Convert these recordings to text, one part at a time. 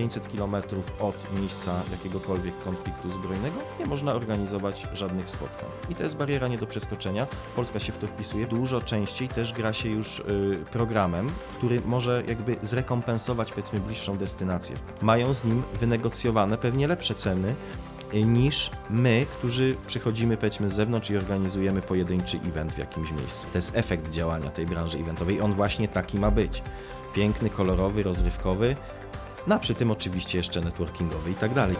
500 km od miejsca jakiegokolwiek konfliktu zbrojnego nie można organizować żadnych spotkań. I to jest bariera nie do przeskoczenia. Polska się w to wpisuje. Dużo częściej też gra się już y, programem, który może jakby zrekompensować powiedzmy bliższą destynację. Mają z nim wynegocjowane pewnie lepsze ceny niż my, którzy przychodzimy powiedzmy z zewnątrz i organizujemy pojedynczy event w jakimś miejscu. To jest efekt działania tej branży eventowej on właśnie taki ma być. Piękny, kolorowy, rozrywkowy, no a przy tym oczywiście jeszcze networkingowy i tak dalej.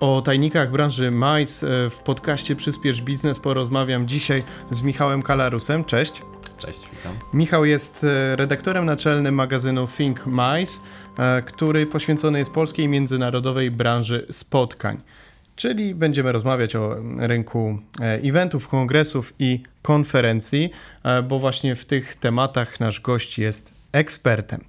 O tajnikach branży MICE w podcaście Przyspiesz Biznes porozmawiam dzisiaj z Michałem Kalarusem. Cześć. Cześć, witam. Michał jest e, redaktorem naczelnym magazynu Think Mice, który poświęcony jest polskiej międzynarodowej branży spotkań. Czyli będziemy rozmawiać o rynku e, eventów, kongresów i konferencji, bo właśnie w tych tematach nasz gość jest ekspertem.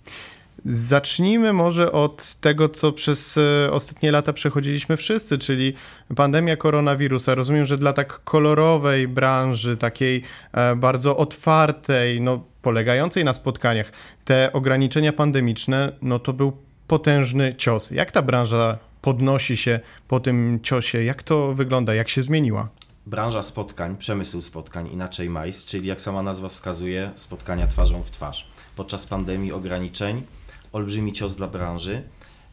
Zacznijmy może od tego, co przez e, ostatnie lata przechodziliśmy wszyscy, czyli pandemia koronawirusa. Rozumiem, że dla tak kolorowej branży, takiej e, bardzo otwartej, no, polegającej na spotkaniach, te ograniczenia pandemiczne, no to był potężny cios. Jak ta branża podnosi się po tym ciosie? Jak to wygląda? Jak się zmieniła? Branża spotkań, przemysł spotkań, inaczej MICE, czyli jak sama nazwa wskazuje, spotkania twarzą w twarz. Podczas pandemii ograniczeń olbrzymi cios dla branży.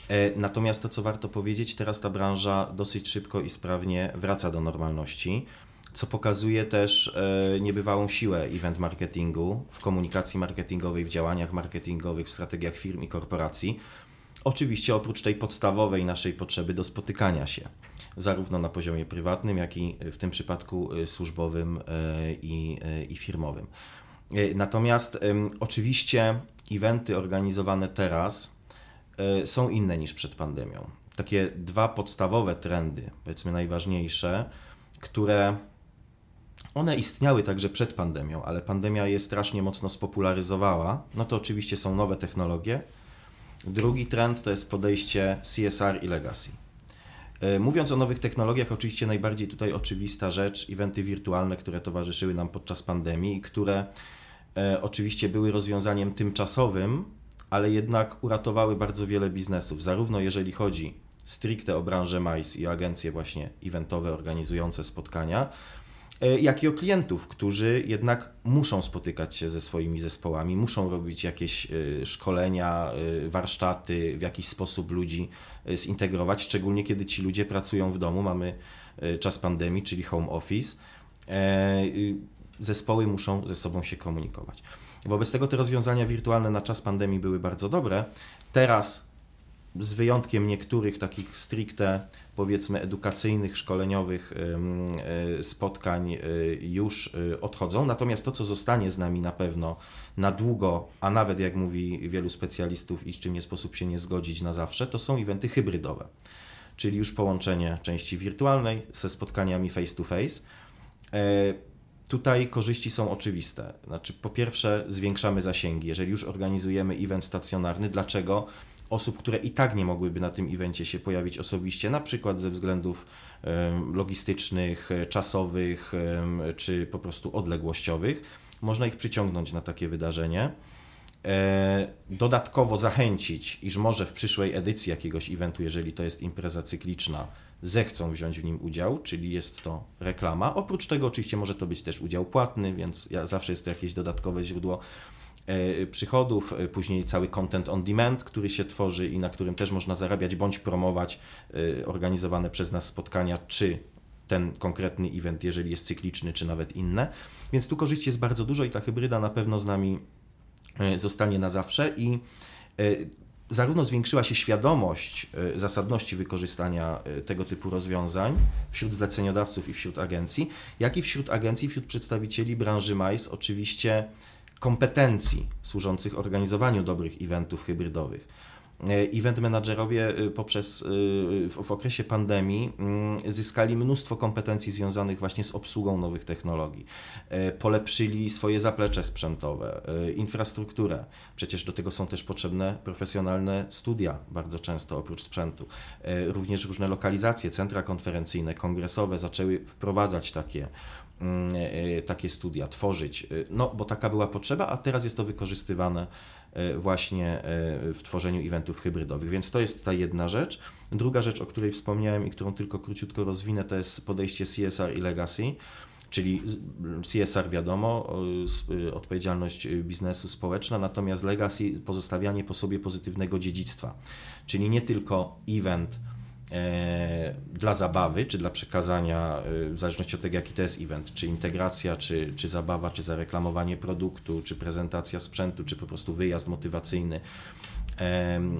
E, natomiast to, co warto powiedzieć, teraz ta branża dosyć szybko i sprawnie wraca do normalności, co pokazuje też e, niebywałą siłę event marketingu w komunikacji marketingowej, w działaniach marketingowych, w strategiach firm i korporacji. Oczywiście oprócz tej podstawowej naszej potrzeby do spotykania się, zarówno na poziomie prywatnym, jak i w tym przypadku e, służbowym i, i firmowym. Natomiast oczywiście eventy organizowane teraz są inne niż przed pandemią. Takie dwa podstawowe trendy, powiedzmy najważniejsze, które one istniały także przed pandemią, ale pandemia je strasznie mocno spopularyzowała. No to oczywiście są nowe technologie. Drugi trend to jest podejście CSR i legacy. E, mówiąc o nowych technologiach, oczywiście najbardziej tutaj oczywista rzecz, eventy wirtualne, które towarzyszyły nam podczas pandemii i które e, oczywiście były rozwiązaniem tymczasowym, ale jednak uratowały bardzo wiele biznesów, zarówno jeżeli chodzi stricte o branżę MICE i agencje właśnie eventowe organizujące spotkania, jak i o klientów, którzy jednak muszą spotykać się ze swoimi zespołami, muszą robić jakieś e, szkolenia, e, warsztaty, w jakiś sposób ludzi zintegrować, szczególnie kiedy ci ludzie pracują w domu, mamy czas pandemii, czyli home office zespoły muszą ze sobą się komunikować. Wobec tego te rozwiązania wirtualne na czas pandemii były bardzo dobre. Teraz, z wyjątkiem niektórych takich stricte, powiedzmy, edukacyjnych, szkoleniowych e, spotkań, e, już e, odchodzą. Natomiast to, co zostanie z nami na pewno na długo, a nawet jak mówi wielu specjalistów i z czym nie sposób się nie zgodzić na zawsze, to są eventy hybrydowe. Czyli już połączenie części wirtualnej ze spotkaniami face to face Tutaj korzyści są oczywiste. Znaczy, po pierwsze, zwiększamy zasięgi. Jeżeli już organizujemy event stacjonarny, dlaczego osób, które i tak nie mogłyby na tym evencie się pojawić osobiście, na przykład ze względów logistycznych, czasowych czy po prostu odległościowych, można ich przyciągnąć na takie wydarzenie. E, dodatkowo zachęcić, iż może w przyszłej edycji jakiegoś eventu, jeżeli to jest impreza cykliczna, zechcą wziąć w nim udział, czyli jest to reklama. Oprócz tego oczywiście może to być też udział płatny, więc zawsze jest to jakieś dodatkowe źródło e, przychodów, e, później cały content on demand, który się tworzy i na którym też można zarabiać bądź promować organizowane przez nas spotkania, czy ten konkretny event, jeżeli jest cykliczny, czy nawet inne. Więc tu korzyści jest bardzo dużo i ta hybryda na pewno z nami E, zostanie na zawsze i e, zarówno zwiększyła się świadomość e, zasadności wykorzystania tego typu rozwiązań wśród zleceniodawców i wśród agencji, jak i wśród agencji, wśród przedstawicieli branży MICE, oczywiście kompetencji służących organizowaniu dobrych eventów hybrydowych. E, event managerowie e, poprzez, e, w okresie pandemii mm, zyskali mnóstwo kompetencji związanych właśnie z obsługą nowych technologii. Polepszyli swoje zaplecze sprzętowe, infrastrukturę. Przecież do tego są też potrzebne profesjonalne studia, bardzo często oprócz sprzętu. Również różne lokalizacje, centra konferencyjne, kongresowe zaczęły wprowadzać takie mm, takie studia, tworzyć, no bo taka była potrzeba, a teraz jest to wykorzystywane właśnie w tworzeniu eventów hybrydowych. Więc to jest ta jedna rzecz. Druga rzecz, o której wspomniałem i którą tylko króciutko rozwinę, to jest podejście CSR i legacy czyli CSR wiadomo, y, odpowiedzialność biznesu społeczna, natomiast legacy pozostawianie po sobie pozytywnego dziedzictwa, czyli nie tylko event e, dla zabawy, czy dla przekazania, e, w zależności od tego, jaki to jest event, czy integracja, czy, czy zabawa, czy zareklamowanie produktu, czy prezentacja sprzętu, czy po prostu wyjazd motywacyjny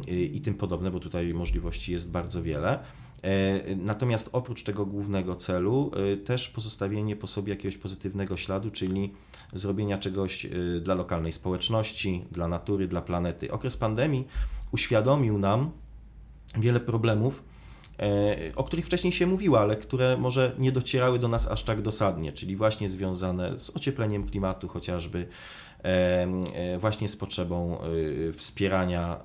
i tym podobne, bo tutaj możliwości jest bardzo wiele E, natomiast oprócz tego głównego celu, e, też pozostawienie po sobie jakiegoś pozytywnego śladu, czyli zrobienia czegoś e, dla lokalnej społeczności, dla natury, dla planety. Okres pandemii uświadomił nam wiele problemów, o których wcześniej się mówiło, ale które może nie docierały do nas aż tak dosadnie, czyli właśnie związane z ociepleniem klimatu chociażby, właśnie z potrzebą wspierania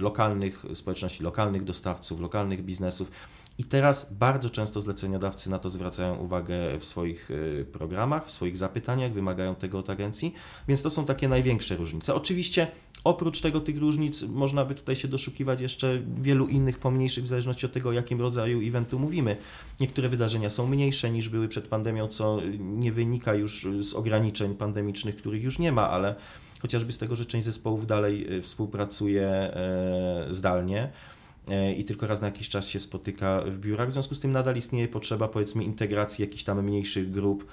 lokalnych społeczności, lokalnych dostawców, lokalnych biznesów. I teraz bardzo często zleceniodawcy na to zwracają uwagę w swoich programach, w swoich zapytaniach, wymagają tego od agencji, więc to są takie największe różnice. Oczywiście oprócz tego tych różnic można by tutaj się doszukiwać jeszcze wielu innych pomniejszych w zależności od tego, o jakim rodzaju eventu mówimy. Niektóre wydarzenia są mniejsze niż były przed pandemią, co nie wynika już z ograniczeń pandemicznych, których już nie ma, ale chociażby z tego, że część zespołów dalej y, współpracuje e, zdalnie E, i tylko raz na jakiś czas się spotyka w biurach. W związku z tym nadal istnieje potrzeba, powiedzmy, integracji jakichś tam mniejszych grup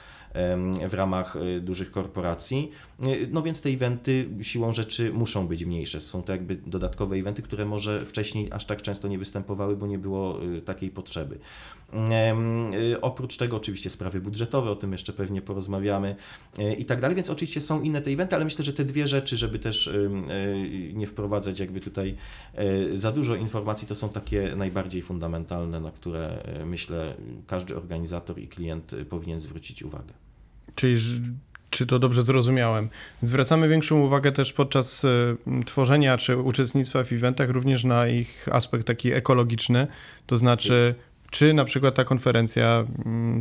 w ramach e, dużych korporacji. E, no więc te eventy siłą rzeczy muszą być mniejsze. Są to jakby dodatkowe eventy, które może wcześniej aż tak często nie występowały, bo nie było takiej potrzeby. Oprócz tego oczywiście sprawy budżetowe, o tym jeszcze pewnie porozmawiamy i tak dalej, więc oczywiście są inne te eventy, ale myślę, że te dwie rzeczy, żeby też nie wprowadzać jakby tutaj za dużo informacji, to są takie najbardziej fundamentalne, na które myślę każdy organizator i klient powinien zwrócić uwagę. Czyli czy to dobrze zrozumiałem? Zwracamy większą uwagę też podczas e, tworzenia czy uczestnictwa w eventach również na ich aspekt taki ekologiczny, to znaczy czy na przykład ta konferencja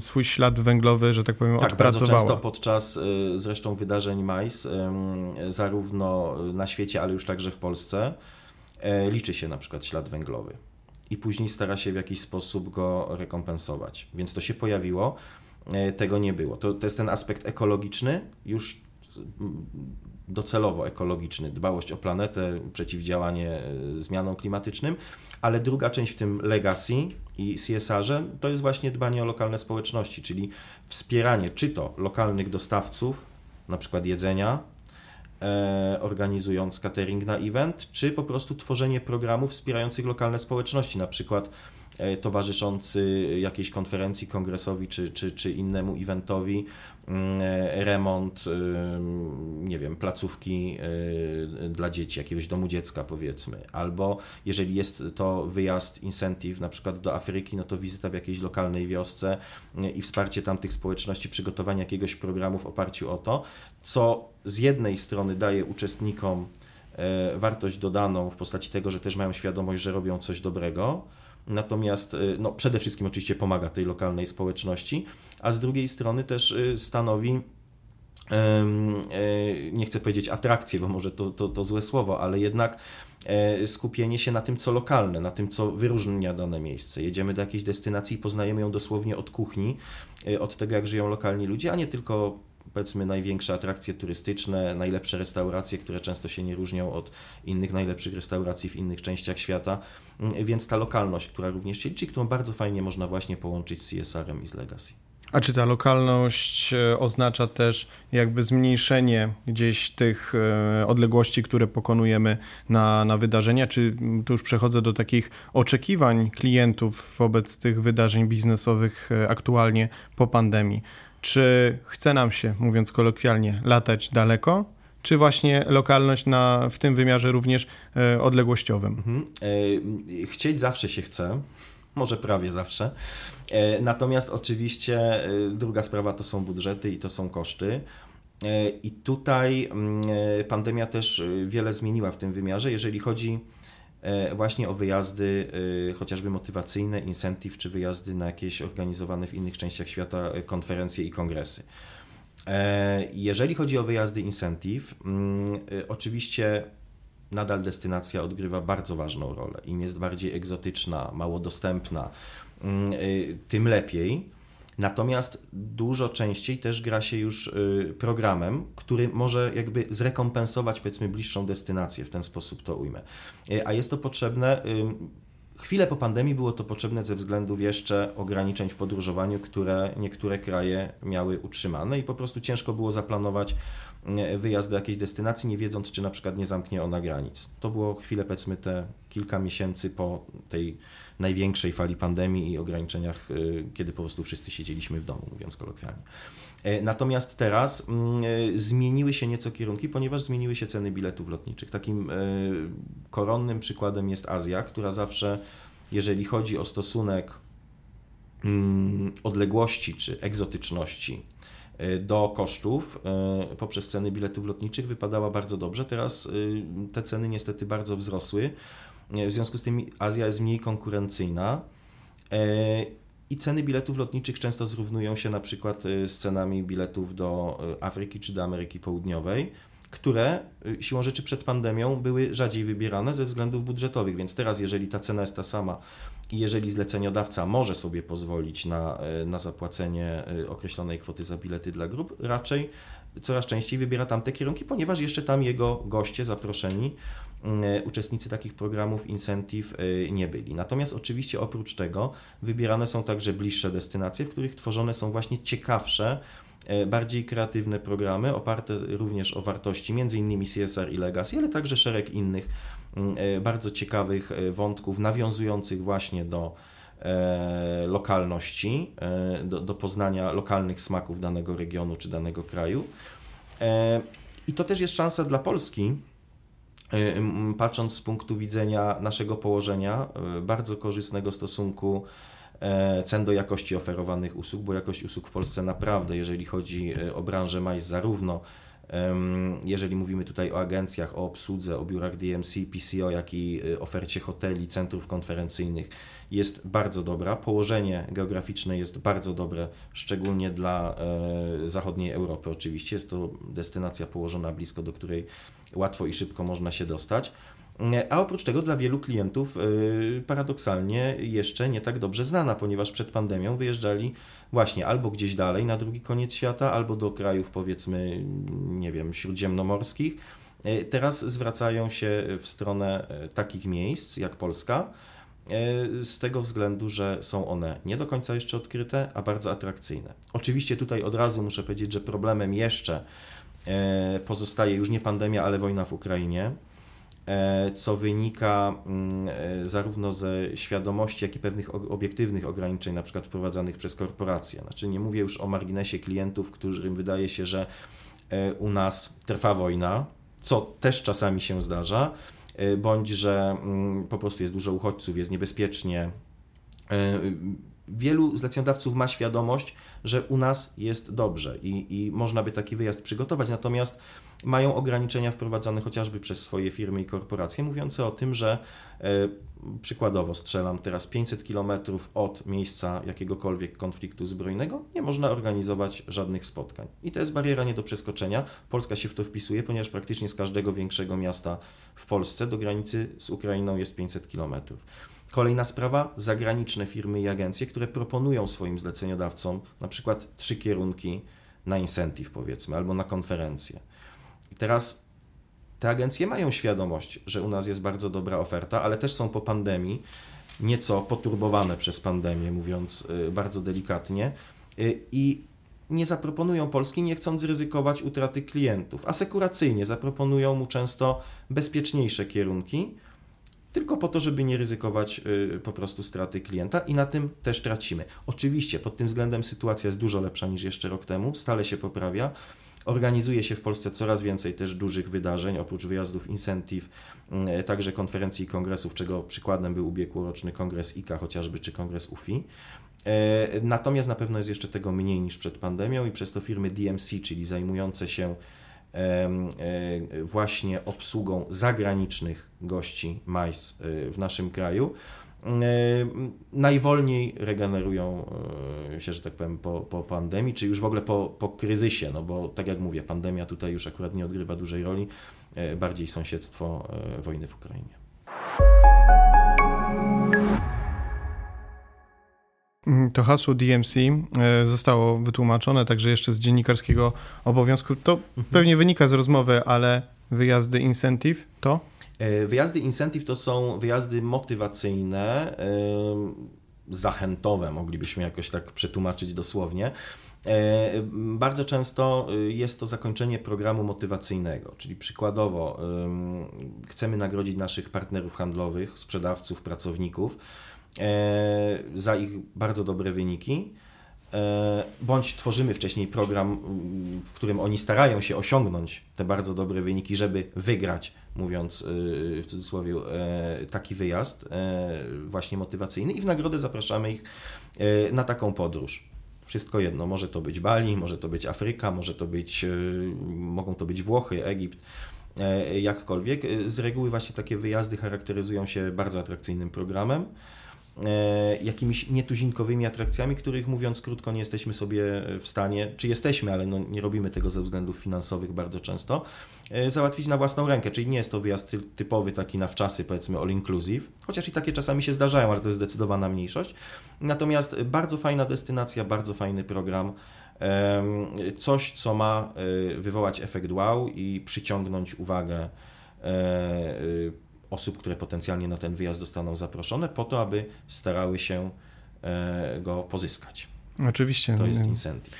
swój ślad węglowy, że tak powiem, tak, odpracowała? bardzo często podczas zresztą wydarzeń MAIS, zarówno na świecie, ale już także w Polsce, E, liczy się na przykład ślad węglowy i później stara się w jakiś sposób go rekompensować. Więc to się pojawiło, e, tego nie było. To, to jest ten aspekt ekologiczny, już docelowo ekologiczny, dbałość o planetę, przeciwdziałanie e, zmianom klimatycznym, ale druga część w tym legacy i CSR-ze to jest właśnie dbanie o lokalne społeczności, czyli wspieranie czy to lokalnych dostawców, na przykład jedzenia, E, organizując catering na event, czy po prostu tworzenie programów wspierających lokalne społeczności, na przykład e, towarzyszący jakiejś konferencji, kongresowi czy, czy, czy innemu eventowi, Mm, e, remont, y, nie wiem, placówki dla dzieci, jakiegoś domu dziecka powiedzmy, albo jeżeli jest to wyjazd, incentive na przykład do Afryki, no to wizyta w jakiejś lokalnej wiosce i wsparcie tamtych społeczności, przygotowanie jakiegoś programu w oparciu o to, co z jednej strony daje uczestnikom wartość dodaną w postaci tego, że też mają świadomość, że robią coś dobrego, natomiast no, przede wszystkim oczywiście pomaga tej lokalnej społeczności, a z drugiej strony też y, stanowi e, nie chcę powiedzieć atrakcję, bo może to, to, to złe słowo, ale jednak e, skupienie się na tym, co lokalne, na tym, co wyróżnia dane miejsce. Jedziemy do jakiejś destynacji i poznajemy ją dosłownie od kuchni, e, od tego, jak żyją lokalni ludzie, a nie tylko powiedzmy największe atrakcje turystyczne, najlepsze restauracje, które często się nie różnią od innych najlepszych restauracji w innych częściach świata, mm, więc ta lokalność, która również się liczy, którą bardzo fajnie można właśnie połączyć z CSR-em i z Legacy. A czy ta lokalność e, oznacza też jakby zmniejszenie gdzieś tych e, odległości, które pokonujemy na, na wydarzenia? Czy tu już przechodzę do takich oczekiwań klientów wobec tych wydarzeń biznesowych e, aktualnie po pandemii? Czy chce nam się, mówiąc kolokwialnie, latać daleko? Czy właśnie lokalność na, w tym wymiarze również odległościowym? Mhm. Chcieć zawsze się chce, może prawie zawsze. E, natomiast oczywiście e, druga sprawa to są budżety i to są koszty. E, I tutaj mm, pandemia też wiele zmieniła w tym wymiarze. Jeżeli chodzi właśnie o wyjazdy chociażby motywacyjne, incentive, czy wyjazdy na jakieś organizowane w innych częściach świata konferencje i kongresy. Jeżeli chodzi o wyjazdy incentive, mm, oczywiście nadal destynacja odgrywa bardzo ważną rolę. Im jest bardziej egzotyczna, mało dostępna, mm, tym lepiej. Natomiast dużo częściej też gra się już y, programem, który może jakby zrekompensować powiedzmy bliższą destynację, w ten sposób to ujmę. Y, a jest to potrzebne Chwilę po pandemii było to potrzebne ze względów jeszcze ograniczeń w podróżowaniu, które niektóre kraje miały utrzymane i po prostu ciężko było zaplanować wyjazd do jakiejś destynacji, nie wiedząc, czy na przykład nie zamknie ona granic. To było chwilę, powiedzmy, te kilka miesięcy po tej największej fali pandemii i ograniczeniach, y, kiedy po prostu wszyscy siedzieliśmy w domu, mówiąc kolokwialnie. E, natomiast teraz mm, e, zmieniły się nieco kierunki, ponieważ zmieniły się ceny biletów lotniczych. Takim e, koronnym przykładem jest Azja, która zawsze, jeżeli chodzi o stosunek mm, odległości czy egzotyczności do kosztów poprzez ceny biletów lotniczych wypadała bardzo dobrze. Teraz te ceny niestety bardzo wzrosły. W związku z tym Azja jest mniej konkurencyjna i ceny biletów lotniczych często zrównują się na przykład y, z cenami biletów do Afryki czy do Ameryki Południowej, które siłą rzeczy przed pandemią były rzadziej wybierane ze względów budżetowych. Więc teraz, jeżeli ta cena jest ta sama i jeżeli zleceniodawca może sobie pozwolić na, na zapłacenie określonej kwoty za bilety dla grup, raczej coraz częściej wybiera tamte kierunki, ponieważ jeszcze tam jego goście zaproszeni E, uczestnicy takich programów incentive e, nie byli. Natomiast oczywiście oprócz tego wybierane są także bliższe destynacje, w których tworzone są właśnie ciekawsze, e, bardziej kreatywne programy, oparte również o wartości m.in. CSR i Legacy, ale także szereg innych bardzo ciekawych wątków nawiązujących właśnie do lokalności, do, do poznania lokalnych smaków danego regionu czy danego kraju. I to też jest szansa dla Polski, patrząc z punktu widzenia naszego położenia, bardzo korzystnego stosunku e, cen do jakości oferowanych usług, bo jakość usług w Polsce naprawdę, jeżeli chodzi o branżę MAIS, zarówno jeżeli mówimy tutaj o agencjach, o obsłudze, o biurach DMC, PCO, jak i ofercie hoteli, centrów konferencyjnych, jest bardzo dobra. Położenie geograficzne jest bardzo dobre, szczególnie dla e, zachodniej Europy oczywiście. Jest to destynacja położona blisko, do której łatwo i szybko można się dostać. A oprócz tego dla wielu klientów e, paradoksalnie jeszcze nie tak dobrze znana, ponieważ przed pandemią wyjeżdżali właśnie albo gdzieś dalej na drugi koniec świata, albo do krajów powiedzmy, nie wiem, śródziemnomorskich. E, teraz zwracają się w stronę takich miejsc jak Polska, E, z tego względu, że są one nie do końca jeszcze odkryte, a bardzo atrakcyjne. Oczywiście tutaj od razu muszę powiedzieć, że problemem jeszcze e, pozostaje już nie pandemia, ale wojna w Ukrainie, e, co wynika mm, zarówno ze świadomości, jak i pewnych obiektywnych ograniczeń, na przykład wprowadzanych przez korporacje. Znaczy nie mówię już o marginesie klientów, którym wydaje się, że u nas trwa wojna, co też czasami się zdarza, bądź że mm, po prostu jest dużo uchodźców, jest niebezpiecznie. Wielu zleceniodawców ma świadomość, że u nas jest dobrze i, i można by taki wyjazd przygotować, natomiast mają ograniczenia wprowadzane chociażby przez swoje firmy i korporacje, mówiące o tym, że e, przykładowo strzelam teraz 500 km od miejsca jakiegokolwiek konfliktu zbrojnego, nie można organizować żadnych spotkań. I to jest bariera nie do przeskoczenia. Polska się w to wpisuje, ponieważ praktycznie z każdego większego miasta w Polsce do granicy z Ukrainą jest 500 km. Kolejna sprawa, zagraniczne firmy i agencje, które proponują swoim zleceniodawcom na przykład trzy kierunki na incentive powiedzmy, albo na konferencję. I teraz te agencje mają świadomość, że u nas jest bardzo dobra oferta, ale też są po pandemii nieco poturbowane przez pandemię, mówiąc y, bardzo delikatnie, y, i nie zaproponują Polski, nie chcąc ryzykować utraty klientów. Asekuracyjnie zaproponują mu często bezpieczniejsze kierunki, tylko po to, żeby nie ryzykować y, po prostu straty klienta i na tym też tracimy. Oczywiście pod tym względem sytuacja jest dużo lepsza niż jeszcze rok temu, stale się poprawia. Organizuje się w Polsce coraz więcej też dużych wydarzeń, oprócz wyjazdów incentive, mm, także konferencji i kongresów, czego przykładem był ubiegłoroczny kongres IKA chociażby, czy kongres UFI. E, natomiast na pewno jest jeszcze tego mniej niż przed pandemią i przez to firmy DMC, czyli zajmujące się właśnie obsługą zagranicznych gości MICE w naszym kraju. Najwolniej regenerują się, że tak powiem, po, po pandemii, czy już w ogóle po, po kryzysie, no bo tak jak mówię, pandemia tutaj już akurat nie odgrywa dużej roli, bardziej sąsiedztwo wojny w Ukrainie. To hasło DMC e, zostało wytłumaczone także jeszcze z dziennikarskiego obowiązku. To mhm. pewnie wynika z rozmowy, ale wyjazdy incentive to? E, wyjazdy incentive to są wyjazdy motywacyjne, zachętowe, moglibyśmy jakoś tak przetłumaczyć dosłownie. E, bardzo często jest to zakończenie programu motywacyjnego, czyli przykładowo chcemy nagrodzić naszych partnerów handlowych, sprzedawców, pracowników E, za ich bardzo dobre wyniki, e, bądź tworzymy wcześniej program, w którym oni starają się osiągnąć te bardzo dobre wyniki, żeby wygrać, mówiąc e, w cudzysłowie, taki wyjazd właśnie motywacyjny i w nagrodę zapraszamy ich na taką podróż. Wszystko jedno, może to być Bali, może to być Afryka, może to być, mogą to być Włochy, Egipt, jakkolwiek. Z reguły właśnie takie wyjazdy charakteryzują się bardzo atrakcyjnym programem. E, jakimiś nietuzinkowymi atrakcjami, których mówiąc krótko nie jesteśmy sobie w stanie, czy jesteśmy, ale no nie robimy tego ze względów finansowych bardzo często, e, załatwić na własną rękę, czyli nie jest to wyjazd typowy taki na wczasy, powiedzmy all inclusive, chociaż i takie czasami się zdarzają, ale to jest zdecydowana mniejszość. Natomiast bardzo fajna destynacja, bardzo fajny program, coś co ma e, wywołać efekt wow i przyciągnąć uwagę osób, które potencjalnie na ten wyjazd zostaną zaproszone, po to, aby starały się e, go pozyskać. Oczywiście. To jest incentive.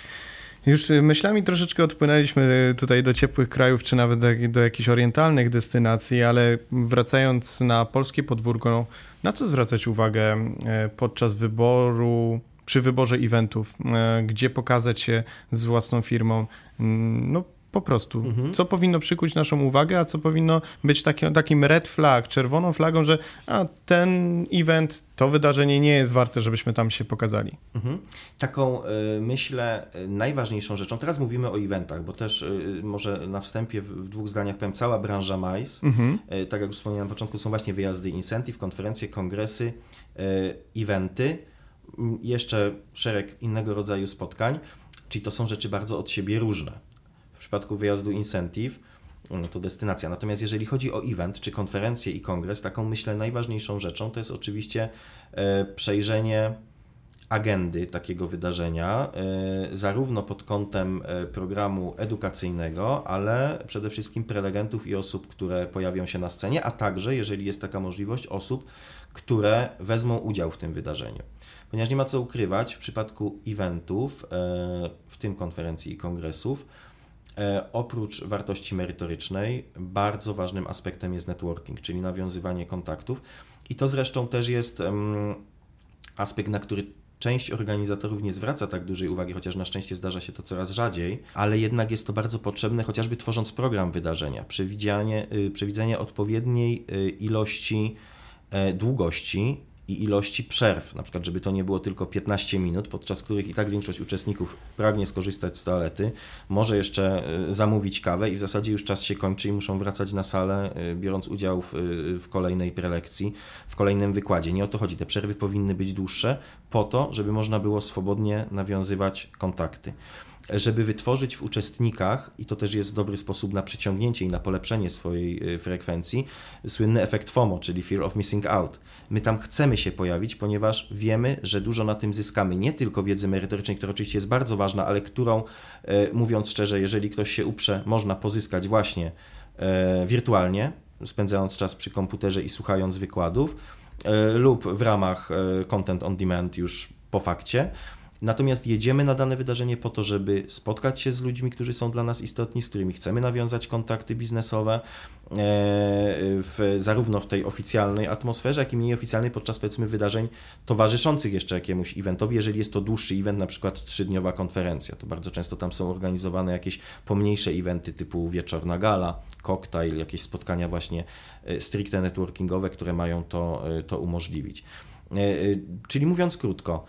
Już myślami troszeczkę odpłynęliśmy tutaj do ciepłych krajów, czy nawet do, do jakichś orientalnych destynacji, ale wracając na polskie podwórko, na co zwracać uwagę e, podczas wyboru, przy wyborze eventów, e, gdzie pokazać się z własną firmą? Mm, no, po prostu. Mhm. Co powinno przykuć naszą uwagę, a co powinno być taki, takim red flag, czerwoną flagą, że a, ten event, to wydarzenie nie jest warte, żebyśmy tam się pokazali. Mhm. Taką, y, myślę, y, najważniejszą rzeczą, teraz mówimy o eventach, bo też y, może na wstępie w, w, dwóch zdaniach powiem, cała branża MICE, mhm. tak jak wspomniałem na początku, są właśnie wyjazdy incentive, konferencje, kongresy, eventy, jeszcze szereg innego rodzaju spotkań, czyli to są rzeczy bardzo od siebie różne w przypadku wyjazdu incentive, no to destynacja. Natomiast jeżeli chodzi o event, czy konferencję i kongres, taką myślę najważniejszą rzeczą to jest oczywiście e, przejrzenie agendy takiego wydarzenia, e, zarówno pod kątem e, programu edukacyjnego, ale przede wszystkim prelegentów i osób, które pojawią się na scenie, a także, jeżeli jest taka możliwość, osób, które wezmą udział w tym wydarzeniu. Ponieważ nie ma co ukrywać, w przypadku eventów, w tym konferencji i kongresów, oprócz wartości merytorycznej, bardzo ważnym aspektem jest networking, czyli nawiązywanie kontaktów. I to zresztą też jest aspekt, na który część organizatorów nie zwraca tak dużej uwagi, chociaż na szczęście zdarza się to coraz rzadziej, ale jednak jest to bardzo potrzebne, chociażby tworząc program wydarzenia, przewidzianie, y, przewidzenie odpowiedniej y, ilości e, długości i ilości przerw, na przykład, żeby to nie było tylko 15 minut, podczas których i tak większość uczestników pragnie skorzystać z toalety, może jeszcze e, zamówić kawę i w zasadzie już czas się kończy i muszą wracać na salę, e, biorąc udział w, e, w kolejnej prelekcji, w kolejnym wykładzie. Nie o to chodzi, te przerwy powinny być dłuższe, po to, żeby można było swobodnie nawiązywać kontakty żeby wytworzyć w uczestnikach, i to też jest dobry sposób na przyciągnięcie i na polepszenie swojej y, frekwencji, słynny efekt FOMO, czyli Fear of Missing Out. My tam chcemy się pojawić, ponieważ wiemy, że dużo na tym zyskamy. Nie tylko wiedzy merytorycznej, która oczywiście jest bardzo ważna, ale którą, y, mówiąc szczerze, jeżeli ktoś się uprze, można pozyskać właśnie y, wirtualnie, spędzając czas przy komputerze i słuchając wykładów, lub w ramach content on demand już po fakcie. Natomiast jedziemy na dane wydarzenie po to, żeby spotkać się z ludźmi, którzy są dla nas istotni, z którymi chcemy nawiązać kontakty biznesowe, e, w, zarówno w tej oficjalnej atmosferze, jak i mniej oficjalnej podczas powiedzmy wydarzeń towarzyszących jeszcze jakiemuś eventowi, jeżeli jest to dłuższy event, na przykład trzydniowa konferencja, to bardzo często tam są organizowane jakieś pomniejsze eventy typu wieczorna gala, koktajl, jakieś spotkania właśnie e, stricte networkingowe, które mają to, e, to umożliwić. Czyli mówiąc krótko,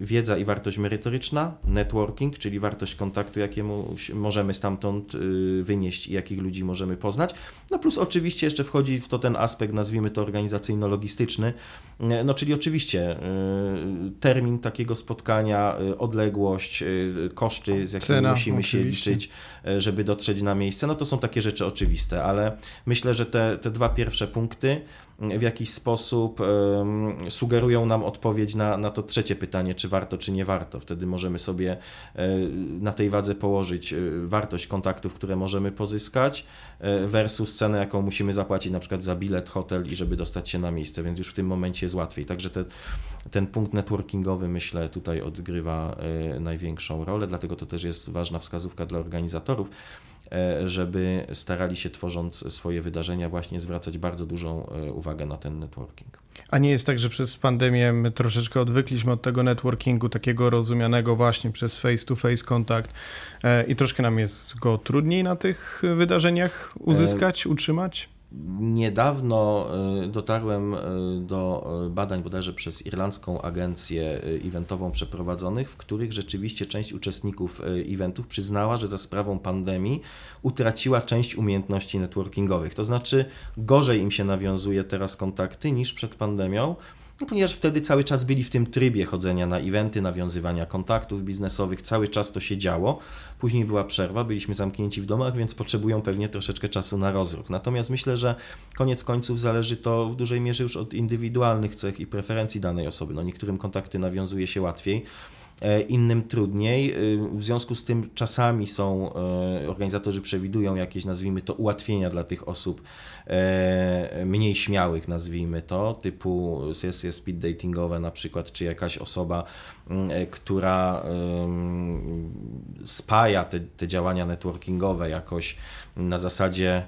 wiedza i wartość merytoryczna, networking, czyli wartość kontaktu, jakiemu możemy stamtąd y, wynieść i jakich ludzi możemy poznać. No plus oczywiście jeszcze wchodzi w to ten aspekt, nazwijmy to organizacyjno-logistyczny, y, no czyli oczywiście y, termin takiego spotkania, odległość, koszty, z jakimi Cena, musimy oczywiście. się liczyć, żeby dotrzeć na miejsce, no to są takie rzeczy oczywiste, ale myślę, że te, te dwa pierwsze punkty w jakiś sposób sugerują nam odpowiedź na, na to trzecie pytanie, czy warto, czy nie warto. Wtedy możemy sobie e, na tej wadze położyć e, wartość kontaktów, które możemy pozyskać e, versus cenę, jaką musimy zapłacić na przykład za bilet, hotel i żeby dostać się na miejsce, więc już w tym momencie jest łatwiej. Także te, ten punkt networkingowy myślę tutaj odgrywa największą rolę, dlatego to też jest ważna wskazówka dla organizatorów żeby starali się tworząc swoje wydarzenia właśnie zwracać bardzo dużą e, uwagę na ten networking. A nie jest tak, że przez pandemię my troszeczkę odwykliśmy od tego networkingu takiego rozumianego właśnie przez face-to-face kontakt e, i troszkę nam jest go trudniej na tych wydarzeniach uzyskać, utrzymać? Niedawno y, dotarłem y, do y, badań bodajże przez irlandzką agencję eventową przeprowadzonych, w których rzeczywiście część uczestników eventów przyznała, że za sprawą pandemii utraciła część umiejętności networkingowych. To znaczy gorzej im się nawiązuje teraz kontakty niż przed pandemią. No, ponieważ wtedy cały czas byli w tym trybie chodzenia na eventy, nawiązywania kontaktów biznesowych, cały czas to się działo. Później była przerwa, byliśmy zamknięci w domach, więc potrzebują pewnie troszeczkę czasu na rozruch. Natomiast myślę, że koniec końców zależy to w dużej mierze już od indywidualnych cech i preferencji danej osoby. No, niektórym kontakty nawiązuje się łatwiej innym trudniej. E, w związku z tym czasami są, e, organizatorzy przewidują jakieś, nazwijmy to, ułatwienia dla tych osób mniej śmiałych, nazwijmy to, typu sesje speed datingowe na przykład, czy jakaś osoba, która spaja te, te działania networkingowe jakoś na zasadzie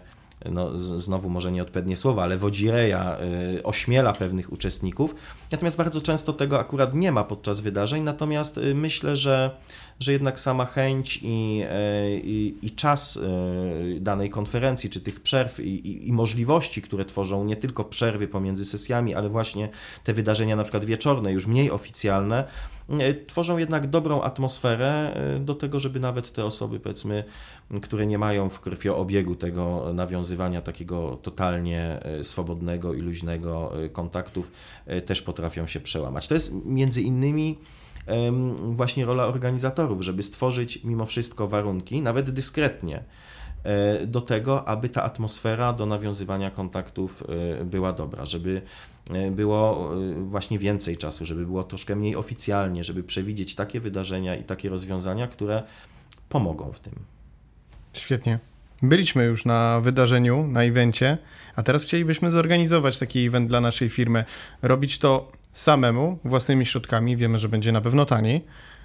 no, znowu może nieodpowiednie słowa, ale wodzireja y, ośmiela pewnych uczestników. Natomiast bardzo często tego akurat nie ma podczas wydarzeń, natomiast y, myślę, że, że jednak sama chęć i, y, i, i czas danej konferencji, czy tych przerw i, i, i, możliwości, które tworzą nie tylko przerwy pomiędzy sesjami, ale właśnie te wydarzenia na przykład wieczorne, już mniej oficjalne, tworzą jednak dobrą atmosferę do tego, żeby nawet te osoby, powiedzmy, które nie mają w krwioobiegu tego nawiązywania takiego totalnie e, swobodnego i luźnego e, kontaktów, e, też potrafią się przełamać. To jest między innymi właśnie rola organizatorów, żeby stworzyć mimo wszystko warunki, nawet dyskretnie, do tego, aby ta atmosfera do nawiązywania kontaktów była dobra, żeby było właśnie więcej czasu, żeby było troszkę mniej oficjalnie, żeby przewidzieć takie wydarzenia i takie rozwiązania, które pomogą w tym. Świetnie. Byliśmy już na wydarzeniu, na evencie, a teraz chcielibyśmy zorganizować taki event dla naszej firmy. Robić to samemu, własnymi środkami. Wiemy, że będzie na pewno taniej.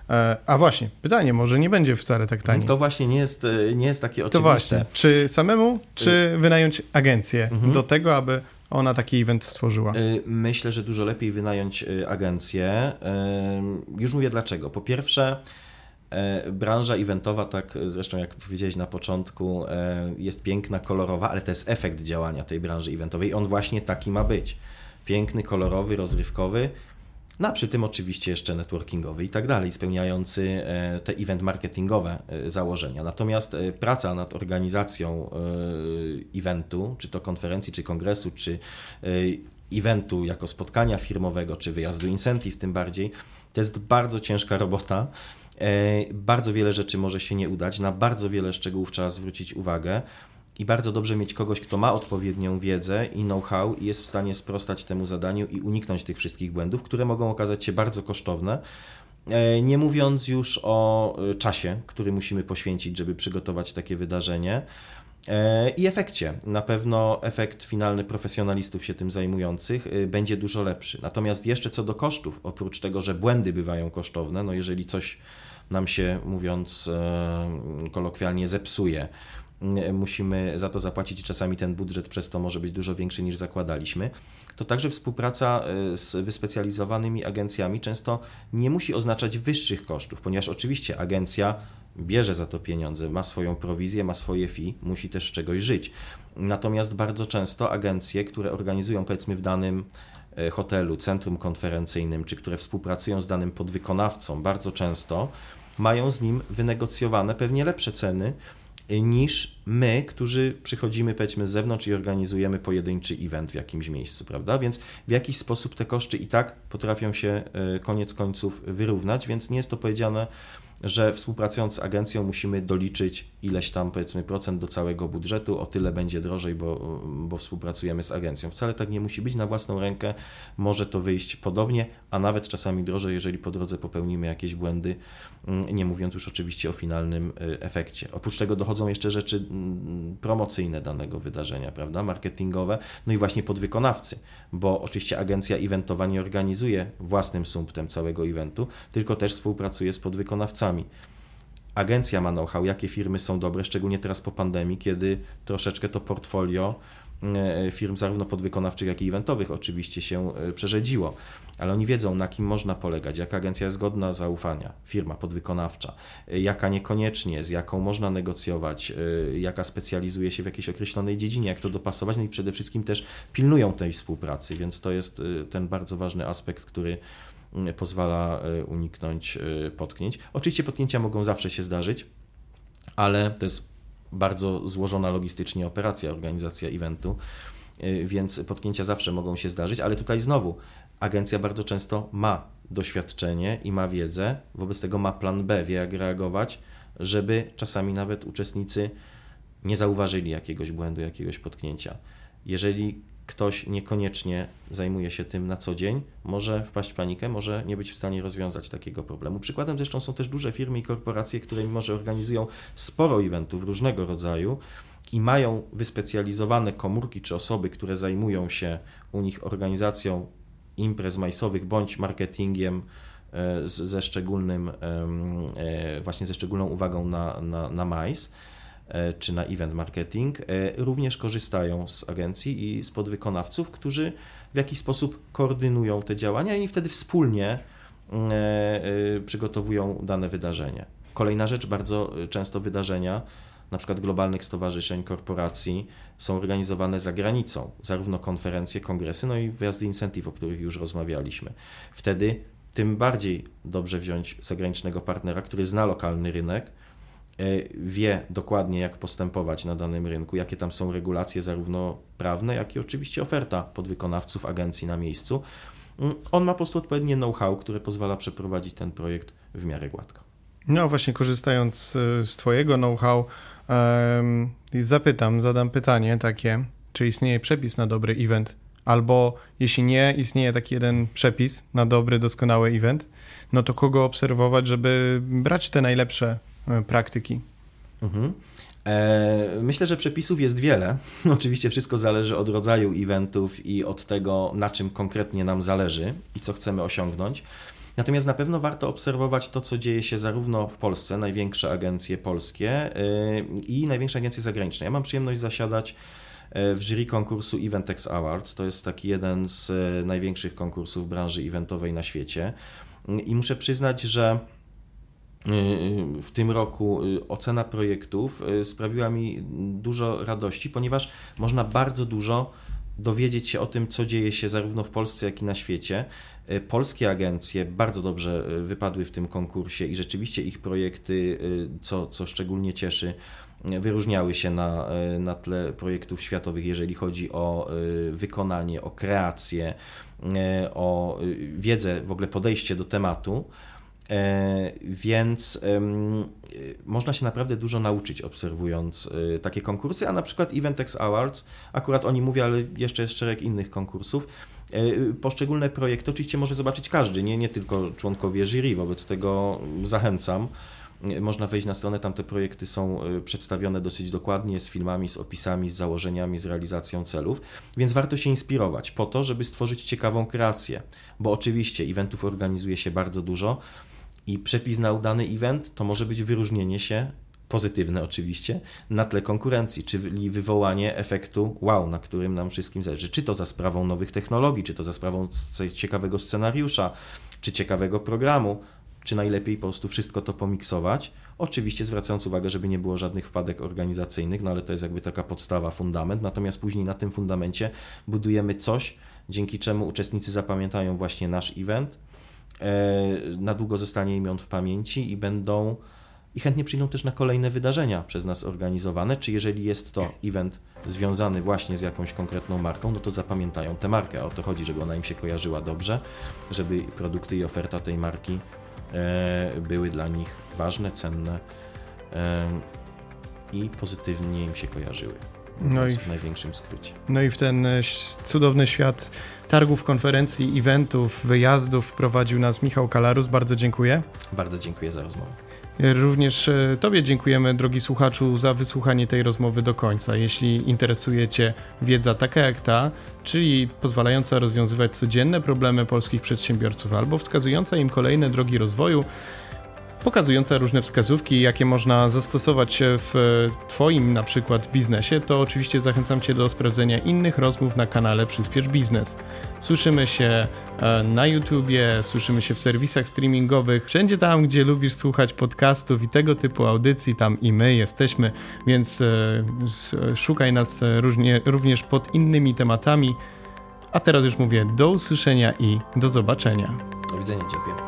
E, a właśnie, pytanie, może nie będzie wcale tak taniej. To właśnie nie jest, e, nie jest takie oczywiste. To właśnie, czy samemu, czy wynająć agencję mhm. do tego, aby ona taki event stworzyła? Y, myślę, że dużo lepiej wynająć y, agencję. Już mówię dlaczego. Po pierwsze, branża eventowa, tak zresztą jak powiedziałeś na początku, jest piękna, kolorowa, ale to jest efekt działania tej branży eventowej on właśnie taki ma być. Piękny, kolorowy, rozrywkowy, no a przy tym oczywiście jeszcze networkingowy i tak dalej, spełniający e, te event marketingowe założenia. Natomiast praca nad organizacją eventu, czy to konferencji, czy kongresu, czy eventu jako spotkania firmowego, czy wyjazdu incentive tym bardziej, to jest bardzo ciężka robota. E, bardzo wiele rzeczy może się nie udać, na bardzo wiele szczegółów trzeba zwrócić uwagę i bardzo dobrze mieć kogoś, kto ma odpowiednią wiedzę i know-how i jest w stanie sprostać temu zadaniu i uniknąć tych wszystkich błędów, które mogą okazać się bardzo kosztowne. E, nie mówiąc już o e, czasie, który musimy poświęcić, żeby przygotować takie wydarzenie. I efekcie. Na pewno efekt finalny profesjonalistów się tym zajmujących będzie dużo lepszy. Natomiast jeszcze co do kosztów, oprócz tego, że błędy bywają kosztowne, no jeżeli coś nam się, mówiąc e, kolokwialnie, zepsuje. Musimy za to zapłacić i czasami ten budżet przez to może być dużo większy niż zakładaliśmy. To także współpraca e, z wyspecjalizowanymi agencjami często nie musi oznaczać wyższych kosztów, ponieważ oczywiście agencja bierze za to pieniądze, ma swoją prowizję, ma swoje fee, musi też z czegoś żyć. Natomiast bardzo często agencje, które organizują powiedzmy w danym hotelu, centrum konferencyjnym, czy które współpracują z danym podwykonawcą, bardzo często mają z nim wynegocjowane pewnie lepsze ceny niż my, którzy przychodzimy powiedzmy z zewnątrz i organizujemy pojedynczy event w jakimś miejscu, prawda? Więc w jakiś sposób te koszty i tak potrafią się e, koniec końców wyrównać, więc nie jest to powiedziane że współpracując z agencją musimy doliczyć ileś tam powiedzmy procent do całego budżetu, o tyle będzie drożej, bo, bo współpracujemy z agencją. Wcale tak nie musi być, na własną rękę może to wyjść podobnie, a nawet czasami drożej, jeżeli po drodze popełnimy jakieś błędy, mm, nie mówiąc już oczywiście o finalnym y, efekcie. Oprócz tego dochodzą jeszcze rzeczy mm, promocyjne danego wydarzenia, prawda, marketingowe, no i właśnie podwykonawcy, bo oczywiście agencja eventowa nie organizuje własnym sumptem całego eventu, tylko też współpracuje z podwykonawcami Agencja ma know-how, jakie firmy są dobre, szczególnie teraz po pandemii, kiedy troszeczkę to portfolio e, firm zarówno podwykonawczych, jak i eventowych oczywiście się e, przerzedziło, ale oni wiedzą, na kim można polegać, jaka agencja jest godna zaufania, firma podwykonawcza, e, jaka niekoniecznie, z jaką można negocjować, jaka specjalizuje się w jakiejś określonej dziedzinie, jak to dopasować, no i przede wszystkim też pilnują tej współpracy, więc to jest ten bardzo ważny aspekt, który pozwala e, uniknąć e, potknięć. Oczywiście potknięcia mogą zawsze się zdarzyć, ale to jest bardzo złożona logistycznie operacja, organizacja eventu, e, więc potknięcia zawsze mogą się zdarzyć, ale tutaj znowu agencja bardzo często ma doświadczenie i ma wiedzę, wobec tego ma plan B, wie jak reagować, żeby czasami nawet uczestnicy nie zauważyli jakiegoś błędu, jakiegoś potknięcia. Jeżeli ktoś niekoniecznie zajmuje się tym na co dzień, może wpaść w panikę, może nie być w stanie rozwiązać takiego problemu. Przykładem zresztą są też duże firmy i korporacje, które mimo, że organizują sporo eventów różnego rodzaju i mają wyspecjalizowane komórki czy osoby, które zajmują się u nich organizacją imprez majsowych bądź marketingiem e, ze szczególnym, e, właśnie ze szczególną uwagą na, na, na majs, czy na event marketing, e, również korzystają z agencji i z podwykonawców, którzy w jakiś sposób koordynują te działania i wtedy wspólnie e, przygotowują dane wydarzenie. Kolejna rzecz, bardzo często wydarzenia, na przykład globalnych stowarzyszeń, korporacji, są organizowane za granicą, zarówno konferencje, kongresy, no i wyjazdy incentive, o których już rozmawialiśmy. Wtedy tym bardziej dobrze wziąć zagranicznego partnera, który zna lokalny rynek, E, wie dokładnie, jak postępować na danym rynku, jakie tam są regulacje, zarówno prawne, jak i oczywiście oferta podwykonawców agencji na miejscu. Mm, on ma po prostu odpowiednie know-how, które pozwala przeprowadzić ten projekt w miarę gładko. No właśnie, korzystając e, z Twojego know-how, zapytam, zadam pytanie takie, czy istnieje przepis na dobry event? Albo jeśli nie istnieje taki jeden przepis na dobry, doskonały event, no to kogo obserwować, żeby brać te najlepsze E, praktyki? Mhm. E, myślę, że przepisów jest wiele. Oczywiście wszystko zależy od rodzaju eventów i od tego, na czym konkretnie nam zależy i co chcemy osiągnąć. Natomiast na pewno warto obserwować to, co dzieje się zarówno w Polsce, największe agencje polskie e, i największe agencje zagraniczne. Ja mam przyjemność zasiadać w jury konkursu Eventex Awards. To jest taki jeden z największych konkursów branży eventowej na świecie. I muszę przyznać, że w tym roku y, ocena projektów sprawiła mi dużo radości, ponieważ można bardzo dużo dowiedzieć się o tym, co dzieje się zarówno w Polsce, jak i na świecie. Polskie agencje bardzo dobrze wypadły w tym konkursie i rzeczywiście ich projekty, co, co szczególnie cieszy, wyróżniały się na, na tle projektów światowych, jeżeli chodzi o wykonanie, o kreację, o wiedzę, w ogóle podejście do tematu. E, więc można się naprawdę dużo nauczyć obserwując e, takie konkursy, a na przykład Eventex Awards, akurat o nim mówię, ale jeszcze jest szereg innych konkursów. E, poszczególne projekty oczywiście może zobaczyć każdy, nie, nie tylko członkowie jury, wobec tego zachęcam. Można wejść na stronę, tam te projekty są przedstawione dosyć dokładnie, z filmami, z opisami, z założeniami, z realizacją celów, więc warto się inspirować po to, żeby stworzyć ciekawą kreację, bo oczywiście eventów organizuje się bardzo dużo, i przepis na udany event to może być wyróżnienie się, pozytywne oczywiście, na tle konkurencji, czyli wywołanie efektu wow, na którym nam wszystkim zależy. Czy to za sprawą nowych technologii, czy to za sprawą ciekawego scenariusza, czy ciekawego programu, czy najlepiej po prostu wszystko to pomiksować. Oczywiście zwracając uwagę, żeby nie było żadnych wpadek organizacyjnych, no ale to jest jakby taka podstawa, fundament. Natomiast później na tym fundamencie budujemy coś, dzięki czemu uczestnicy zapamiętają właśnie nasz event, na długo zostanie imion w pamięci i będą i chętnie przyjdą też na kolejne wydarzenia przez nas organizowane, czy jeżeli jest to event związany właśnie z jakąś konkretną marką, no to zapamiętają tę markę. O to chodzi, żeby ona im się kojarzyła dobrze, żeby produkty i oferta tej marki e, były dla nich ważne, cenne e, i pozytywnie im się kojarzyły. No i w, największym skrócie. No i w ten e, cudowny świat targów, konferencji, eventów, wyjazdów wprowadził nas Michał Kalarus. Bardzo dziękuję. Bardzo dziękuję za rozmowę. Również e, Tobie dziękujemy, drogi słuchaczu, za wysłuchanie tej rozmowy do końca. Jeśli interesuje Cię wiedza taka jak ta, czyli pozwalająca rozwiązywać codzienne problemy polskich przedsiębiorców albo wskazująca im kolejne drogi rozwoju, pokazująca różne wskazówki, jakie można zastosować w Twoim na przykład biznesie, to oczywiście zachęcam Cię do sprawdzenia innych rozmów na kanale Przyspiesz Biznes. Słyszymy się e, na YouTubie, słyszymy się w serwisach streamingowych, wszędzie tam, gdzie lubisz słuchać podcastów i tego typu audycji, tam i my jesteśmy, więc e, szukaj nas również pod innymi tematami. A teraz już mówię do usłyszenia i do zobaczenia. Do widzenia, dziękuję.